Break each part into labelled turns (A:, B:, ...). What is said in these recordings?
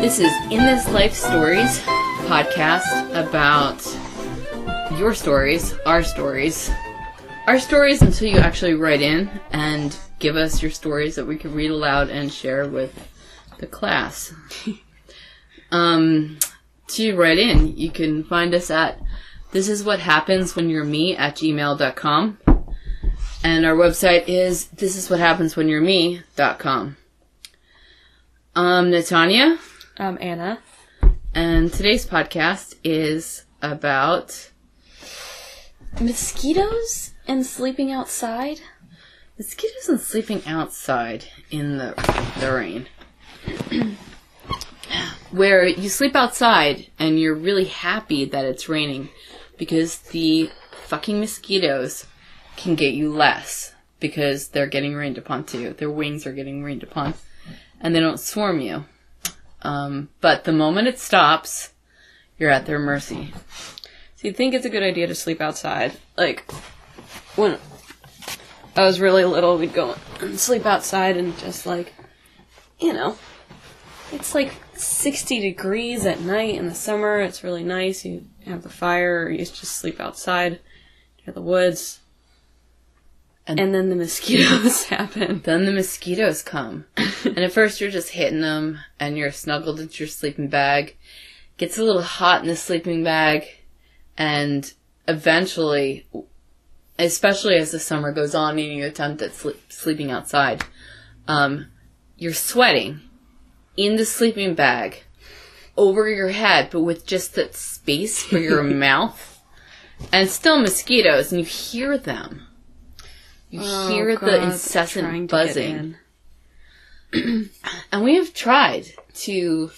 A: This is In This Life Stories podcast about your stories, our stories. Our stories until you actually write in and give us your stories that we can read aloud and share with the class. um, to write in, you can find us at this is what happens when you're me at gmail.com. And our website is this is what happens when you're me.com. Um, Natanya,
B: Um, Anna.
A: and today's podcast is about
B: Mosquitoes and sleeping outside?
A: mosquitoes and sleeping outside in the, the rain. Where you sleep outside and you're really happy that it's raining because the fucking mosquitoes can get you less because they're getting rained upon too. Their wings are getting rained upon and they don't swarm you. Um, but the moment it stops, you're at their mercy.
B: So you think it's a good idea to sleep outside? Like, when I was really little, we'd go and sleep outside and just like, you know, it's like 60 degrees at night in the summer. It's really nice. You have the fire, or you just sleep outside near the woods.
A: And-
B: And, then the mosquitoes happen.
A: Then the mosquitoes come. and at first you're just hitting them and you're snuggled into your sleeping bag. Gets a little hot in the sleeping bag and eventually, especially as the summer goes on and you attempt at sleep, sleeping outside, um, you're sweating in the sleeping bag over your head, but with just that space for your mouth. And still mosquitoes and you hear them. You
B: Oh,
A: hear
B: God,
A: the incessant buzzing.
B: in.
A: And we have tried to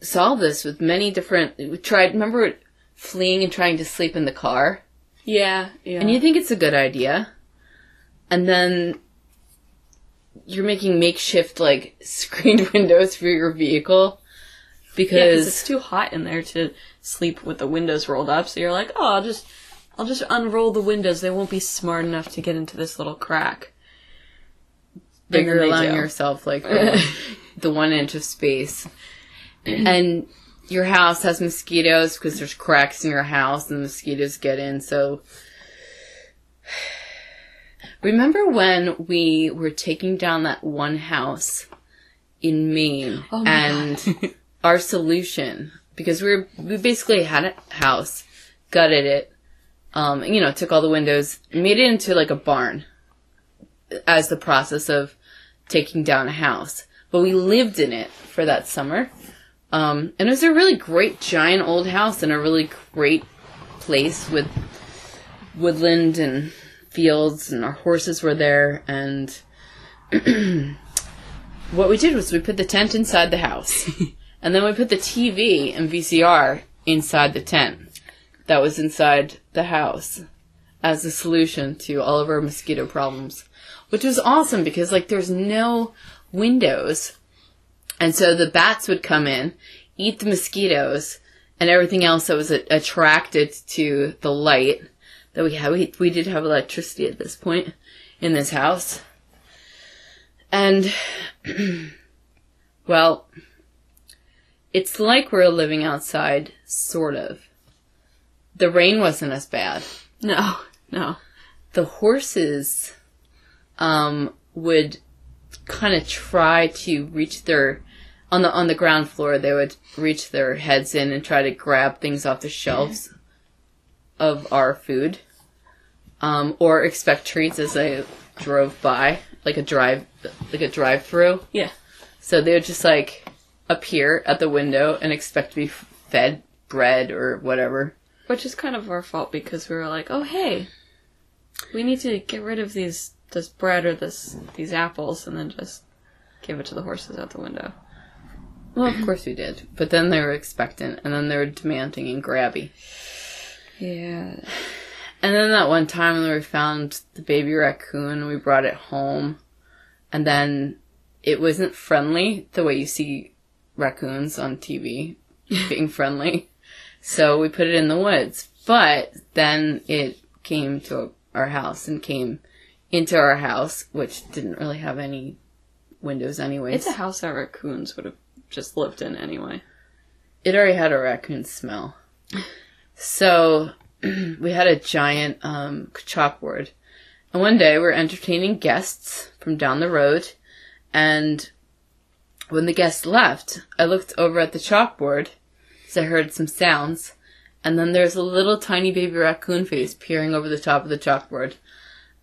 A: solve this with many different. We tried. Remember fleeing and trying to sleep in the car,
B: Yeah, yeah.
A: and you think it's a good idea, and then you're making makeshift like screened windows for your vehicle
B: Yeah, 'cause it's too hot in there to sleep with the windows rolled up. So you're like, oh, I'll just, I'll just unroll the windows. They won't be smart enough to get into this little crack. And
A: you're allowing yourself like the, the one inch of space, and your house has mosquitoes because there's cracks in your house and mosquitoes get in. So remember when we were taking down that one house in Maine
B: Oh
A: and our solution because we were we basically had a house, gutted it, um, you know, took all the windows, and made it into like a barn as the process of taking down a house. But we lived in it for that summer. Um, and it was a really great giant old house in a really great place with woodland and fields and our horses were there and what we did was we put the tent inside the house and then we put the TV and VCR inside the tent that was inside the house as a solution to all of our mosquito problems, which was awesome because like there's no windows. And so the bats would come in, eat the mosquitoes and everything else that was attracted to the light that we had. We, we did have electricity at this point in this house. And, well, it's like we're living outside, sort of. The rain wasn't as bad
B: No, no.
A: the horses um, would kind of try to reach their on the on the ground floor they would reach their heads in and try to grab things off the shelves of our food um, or expect treats as they drove by like a drive like a drive through
B: Yeah.
A: so they would just like appear at the window and expect to be fed bread or whatever
B: Which is kind of our fault because we were like, oh hey, we need to get rid of these this bread or this these apples and then just give it to the horses out the window.
A: Well, of course we did. But then they were expectant, and then they were demanding and grabby.
B: Yeah.
A: And then that one time when we found the baby raccoon, we brought it home, and then it wasn't friendly the way you see raccoons on TV being friendly. So we put it in the woods. But then it came to our house and came into our house, which didn't really have any windows anyways.
B: It's a house that raccoons would have just lived in anyway.
A: it already had a raccoon smell. So we had a giant um, chalkboard. And one day we're entertaining guests from down the road. And when the guests left, I looked over at the chalkboard because I heard some sounds. And then there's a little tiny baby raccoon face peering over the top of the chalkboard.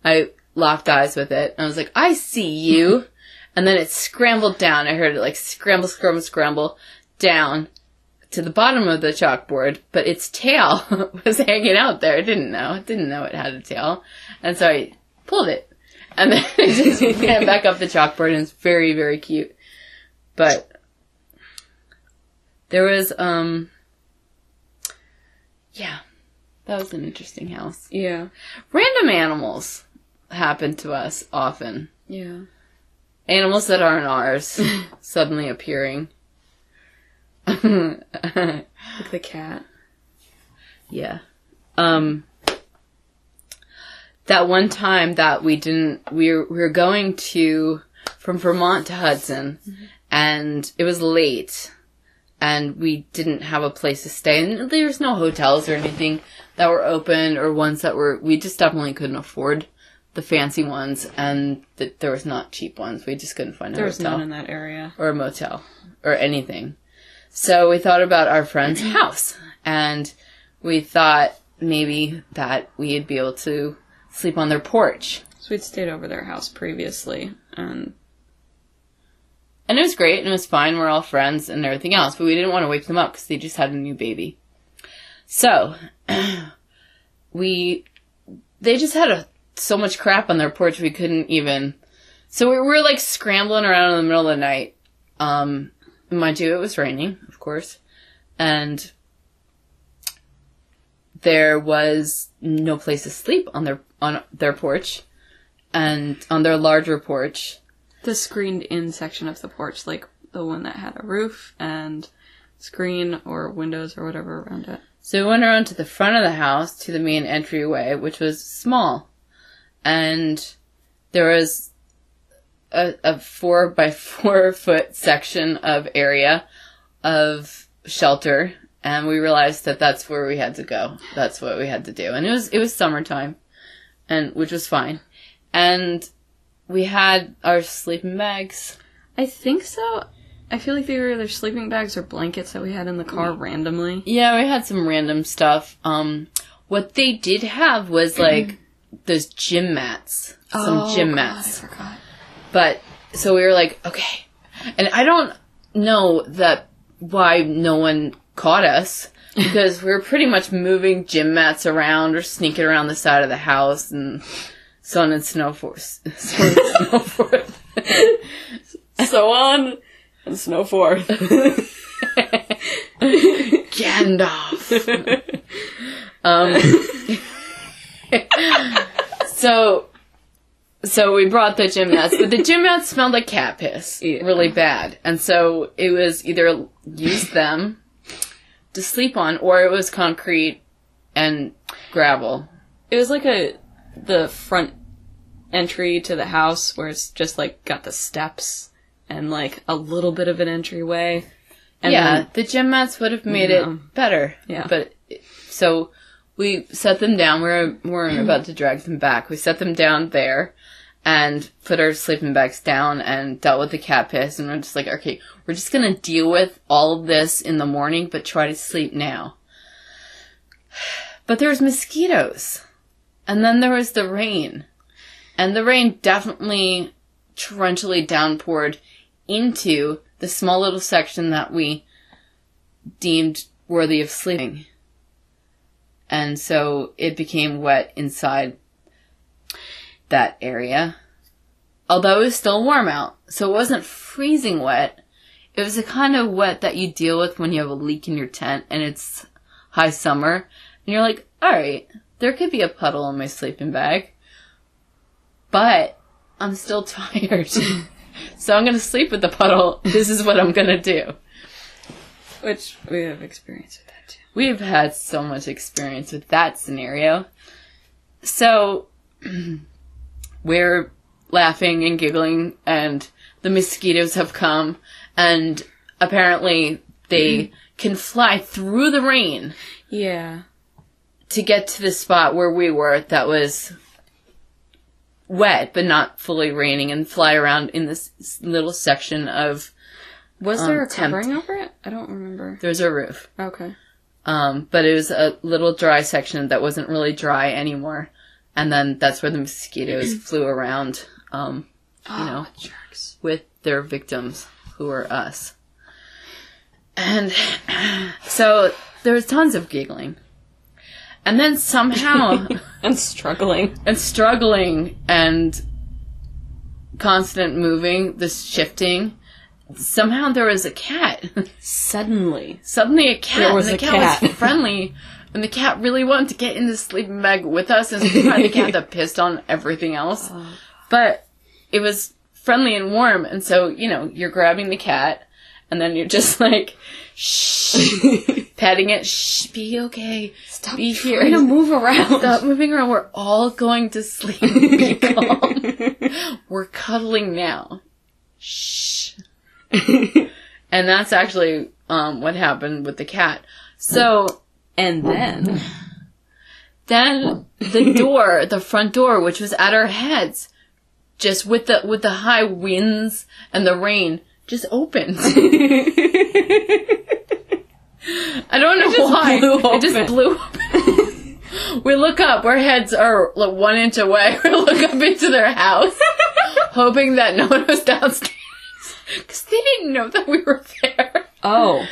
A: I locked eyes with it. And I was like, I see you. and then it scrambled down. I heard it like scramble, scramble, scramble down to the bottom of the chalkboard, but its tail was hanging out there. I didn't know. I didn't know it had a tail. And so I pulled it. And then it just ran back up the chalkboard and it's very, very cute. But there was, um, yeah, that was an interesting house.
B: Yeah.
A: Random animals happen to us often.
B: Yeah.
A: Animals that aren't ours suddenly appearing.
B: Like the cat.
A: Yeah. Um that one time that we didn't we were, we were going to from Vermont to Hudson and it was late and we didn't have a place to stay and there's no hotels or anything that were open or ones that were we just definitely couldn't afford the fancy ones and th- there was not cheap ones. We just couldn't find a
B: There was
A: hotel
B: none in that area.
A: or a motel or anything. So we thought about our friend's house and we thought maybe that we'd be able to sleep on their porch.
B: So we'd stayed over their house previously, and
A: And it was great and it was fine. We're all friends and everything else, but we didn't want to wake them up because they just had a new baby. So we, they just had a, so much crap on their porch we couldn't even. So we were like scrambling around in the middle of the night. Um, mind you, it was raining, of course, and there was no place to sleep on their on their porch, and on their larger porch.
B: The screened-in section of the porch, like the one that had a roof and screen or windows or whatever around it.
A: So we went around to the front of the house to the main entryway, which was small. And there was a, a four by four foot section of area of shelter. And we realized that that's where we had to go. That's what we had to do. And it was, it was summertime and, which was fine. And we had our sleeping bags.
B: I think so. I feel like they were either sleeping bags or blankets that we had in the car randomly.
A: Yeah, we had some random stuff. Um, what they did have was like those gym mats, some gym mats.
B: I forgot.
A: But so we were like, okay, and I don't know that why no one caught us because we were pretty much moving gym mats around or sneaking around the side of the house and so on and so forth. So on and so.
B: So on and snow forth.
A: Gandalf. um, so, so we brought the gym mats, but the gym mats smelled like cat piss,
B: Yeah.
A: really bad, and so it was either use them to sleep on, or it was concrete and gravel.
B: It was like a the front entry to the house where it's just like got the steps and like a little bit of an entryway. And
A: yeah,
B: then-
A: the gym mats would have made
B: Yeah.
A: it better.
B: Yeah.
A: But so we set them down. We're we weren't about to drag them back. We set them down there and put our sleeping bags down and dealt with the cat piss. And we're just like, okay, we're just going to deal with all of this in the morning, but try to sleep now. But there's mosquitoes. And then there was the rain. And the rain definitely torrentially downpoured into the small little section that we deemed worthy of sleeping. And so it became wet inside that area. Although it was still warm out, so it wasn't freezing wet. It was the kind of wet that you deal with when you have a leak in your tent and it's high summer. And you're like, alright, there could be a puddle in my sleeping bag. But I'm still tired. so I'm gonna sleep with the puddle. This is what I'm gonna do.
B: which we have experience with that too.
A: We've had so much experience with that scenario. So we're laughing and giggling, and the mosquitoes have come, and apparently they can fly through the rain
B: Yeah.
A: To get to the spot where we were that was wet but not fully raining and fly around in this little section of
B: Was there
A: Um,
B: a
A: temp-
B: covering over it? I don't remember.
A: there's a roof
B: Okay.
A: um, but it was a little dry section that wasn't really dry anymore and then that's where the mosquitoes flew around um, you know
B: jerks.
A: with their victims who were us and so there was tons of giggling and then somehow
B: And struggling.
A: and struggling and constant moving, this shifting. Somehow there was a cat.
B: Suddenly.
A: Suddenly a cat.
B: There was
A: and the
B: a
A: cat,
B: cat.
A: was friendly. And the cat really wanted to get in the sleeping bag with us and the cat that pissed on everything else. Oh. But it was friendly and warm and so, you know, you're grabbing the cat and then you're just like shh petting it, shh, be okay.
B: Stop
A: be here.
B: trying to move around.
A: Stop moving around. We're all going to sleep. Be calm. We're cuddling now. Shh. and that's actually um, what happened with the cat. So
B: And then
A: then the door, the front door, which was at our heads, just with the with the high winds and the rain, just opened. I don't know why.
B: blew
A: It just blew open. we look up. Our heads are like one inch away. We look up into their house, hoping that no one was downstairs because they didn't know that we were there.
B: Oh.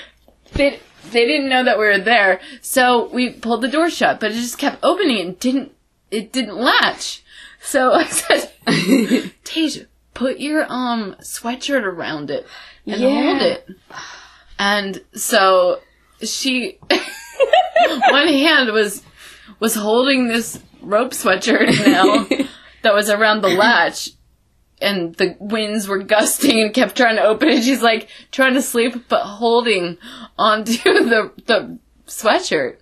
A: They they didn't know that we were there, so we pulled the door shut. But it just kept opening and didn't it didn't latch. So I said, Tasia, put your um sweatshirt around it and
B: Yeah.
A: hold it. And so she one hand was was holding this rope sweatshirt now that was around the latch and the winds were gusting and kept trying to open it. She's like trying to sleep but holding onto the the sweatshirt.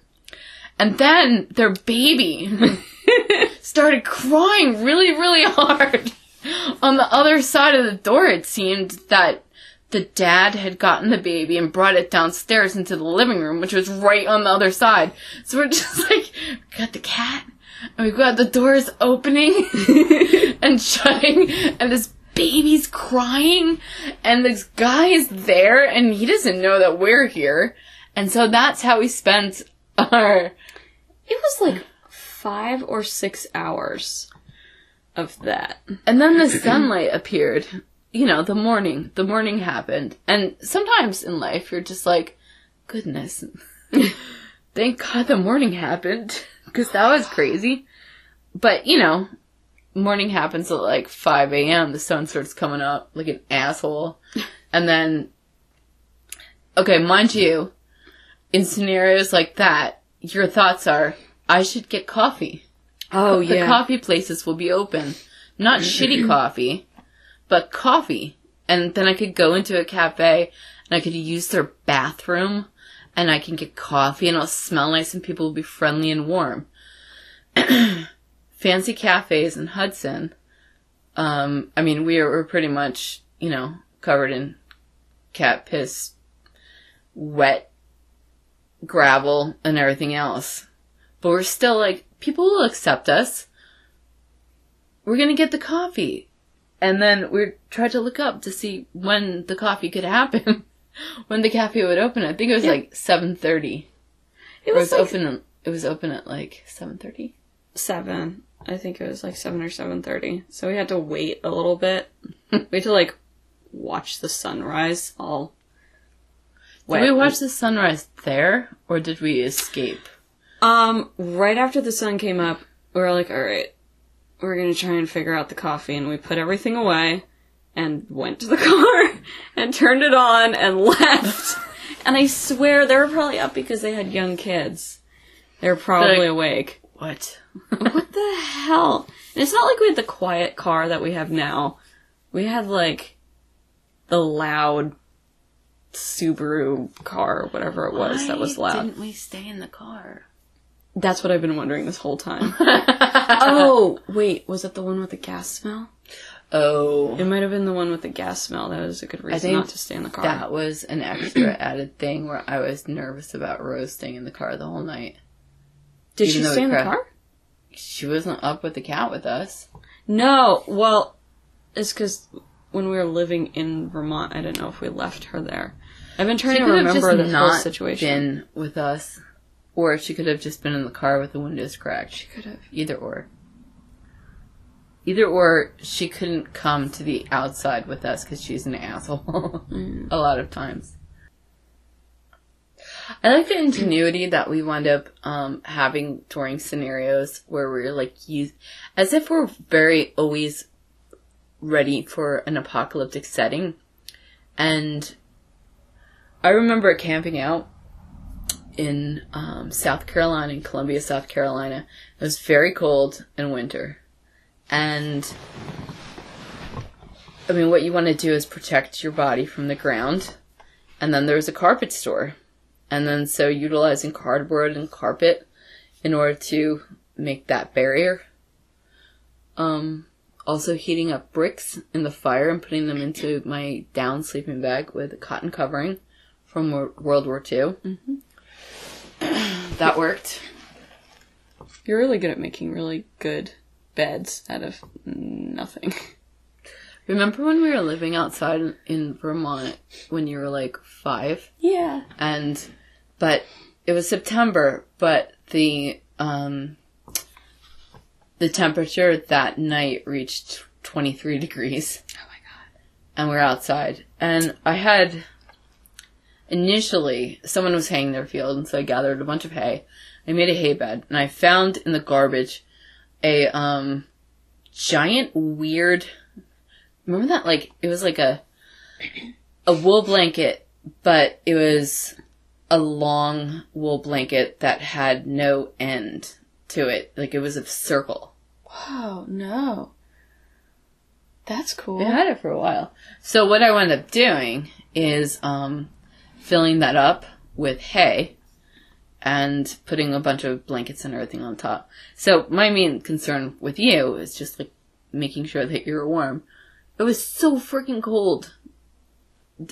A: And then their baby started crying really, really hard. On the other side of the door, it seemed that the dad had gotten the baby and brought it downstairs into the living room, which was right on the other side. So we're just like, we got the cat, and we've got the doors opening and shutting, and this baby's crying, and this guy is there, and he doesn't know that we're here. And so that's how we spent our
B: It was like five or six hours of that.
A: And then the sunlight appeared. You know, the morning. The morning happened. And sometimes in life, you're just like, goodness. Thank God the morning happened. Because that was crazy. But, you know, morning happens at like 5 a.m. The sun starts coming up like an asshole. And then, okay, mind you, in scenarios like that, your thoughts are, I should get coffee
B: Oh yeah.
A: the coffee places will be open. Not shitty coffee, but coffee. And then I could go into a cafe and I could use their bathroom and I can get coffee and it'll smell nice and people will be friendly and warm. Fancy cafes in Hudson. Um, I mean, we were pretty much, you know, covered in cat piss, wet gravel and everything else. But we're still like, people will accept us. We're gonna get the coffee. And then we tried to look up to see when the coffee could happen. when the cafe would open. I think it was like 7.30.
B: It
A: It
B: was
A: was
B: like
A: open, it was open at like 7.30.
B: seven. I think it was like seven or seven thirty. So we had to wait a little bit. we had to like watch the sunrise all
A: Did we watch the sunrise there? Or did we escape?
B: Um, right after the sun came up, we were like, all right, we're gonna try and figure out the coffee, and we put everything away and went to the car and turned it on and left. and I swear they were probably up because they had young kids. They were probably
A: Like-
B: awake.
A: What?
B: What the hell? And it's not like we had the quiet car that we have now. We had like the loud Subaru car, whatever it was, that was loud.
A: Didn't we stay in the car?
B: That's what I've been wondering this whole time. oh, wait, was it the one with the gas smell?
A: Oh,
B: It might have been the one with the gas smell. That was a good reason not to stay in the car.
A: that was an extra added thing where I was nervous about Rose staying in the car the whole night.
B: Did
A: even
B: she stay in the car?
A: She wasn't up with the cat with us.
B: No. Well, it's because when we were living in Vermont, I didn't know if we left her there. I've been trying
A: She
B: to remember the whole situation.
A: been with us, or she could have just been in the car with the windows cracked.
B: She could have.
A: Either or. Either or, she couldn't come to the outside with us because she's an asshole. A lot of times. I like the ingenuity that we wind up um, having during scenarios where we're like, use, as if we're very always ready for an apocalyptic setting. And I remember camping out in um, South Carolina, in Columbia, South Carolina. It was very cold in winter. And I mean, what you want to do is protect your body from the ground. And then there's a carpet store. And then so utilizing cardboard and carpet in order to make that barrier. Um, also heating up bricks in the fire and putting them into my down sleeping bag with a cotton covering from World War II. That worked.
B: You're really good at making really good beds out of nothing.
A: Remember when we were living outside in- Vermont when you were like five?
B: Yeah.
A: And, but it was September, but the, um, the temperature that night reached 23 degrees.
B: Oh my god.
A: and we're outside. And I had initially someone was haying their field, and so I gathered a bunch of hay. I made a hay bed, and I found in the garbage a um giant weird. Remember that? Like it was like a a wool blanket, but it was a long wool blanket that had no end to it. Like it was a circle.
B: Whoa, no. That's cool.
A: I had it for a while. So what I wound up doing is um, filling that up with hay and putting a bunch of blankets and everything on top. So my main concern with you is just like making sure that you're warm. It was so freaking cold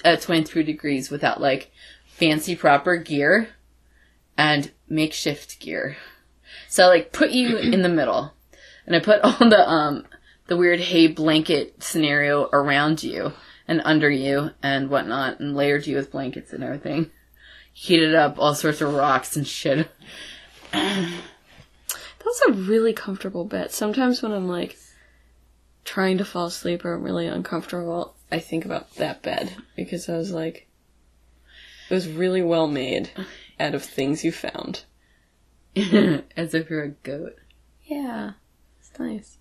A: at 23 degrees without like fancy proper gear and makeshift gear. So I like put you in the middle and I put all the um the weird hay blanket scenario around you and under you and whatnot and layered you with blankets and everything. Heated up all sorts of rocks and shit.
B: That's a really comfortable bed. Sometimes when I'm like trying to fall asleep or I'm really uncomfortable, I think about that bed because I was like, it was really well made out of things you found.
A: As if you're a goat.
B: Yeah, it's nice.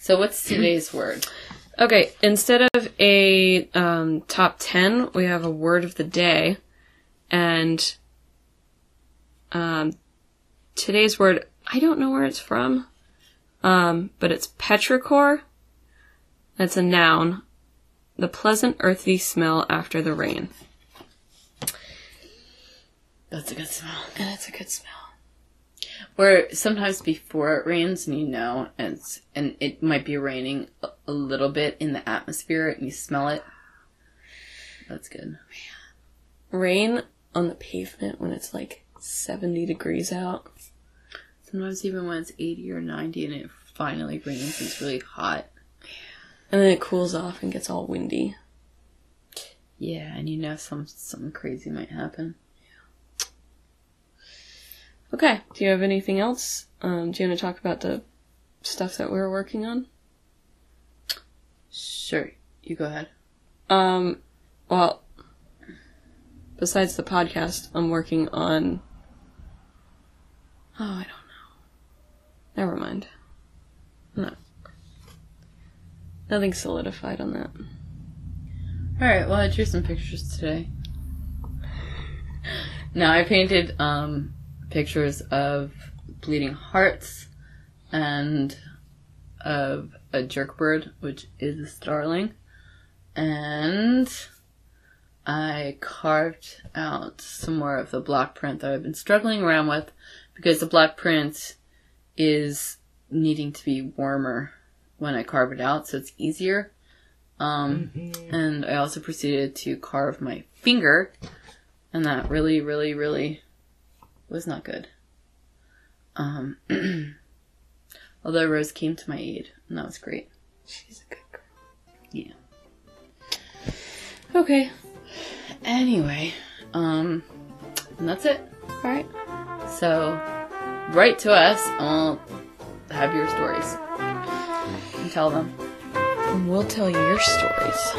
A: So what's today's word?
B: Okay, instead of a um, top 10, we have a word of the day. And um, today's word, I don't know where it's from, um, but it's petrichor. That's a noun. The pleasant earthy smell after the rain.
A: That's a good smell.
B: And it's a good smell.
A: Where sometimes before it rains and you know, and it's, and it might be raining a, a little bit in the atmosphere and you smell it. That's good.
B: Rain on the pavement when it's like 70 degrees out.
A: Sometimes even when it's 80 or 90 and it finally rains, it's really hot.
B: And then it cools off and gets all windy.
A: Yeah, and you know some something crazy might happen.
B: Okay. Do you have anything else? Um, do you want to talk about the stuff that we were working on?
A: Sure, you go ahead.
B: Um, well, besides the podcast, I'm working on. Oh, I don't know. Never mind. No. Nothing solidified on that.
A: Alright, well I drew some pictures today. Now I painted um pictures of bleeding hearts and of a jerkbird, which is a starling. And I carved out some more of the block print that I've been struggling around with because the block print is needing to be warmer when I carve it out, so it's easier. Um,
C: Mm-hmm.
A: and I also proceeded to carve my finger, and that really, really, really was not good. Um, although Rose came to my aid, and that was great.
B: She's a good girl.
A: Yeah. Okay. Anyway, um, and that's it.
B: All right.
A: So, write to us, and we'll have your stories. And tell them.
B: And we'll tell your stories.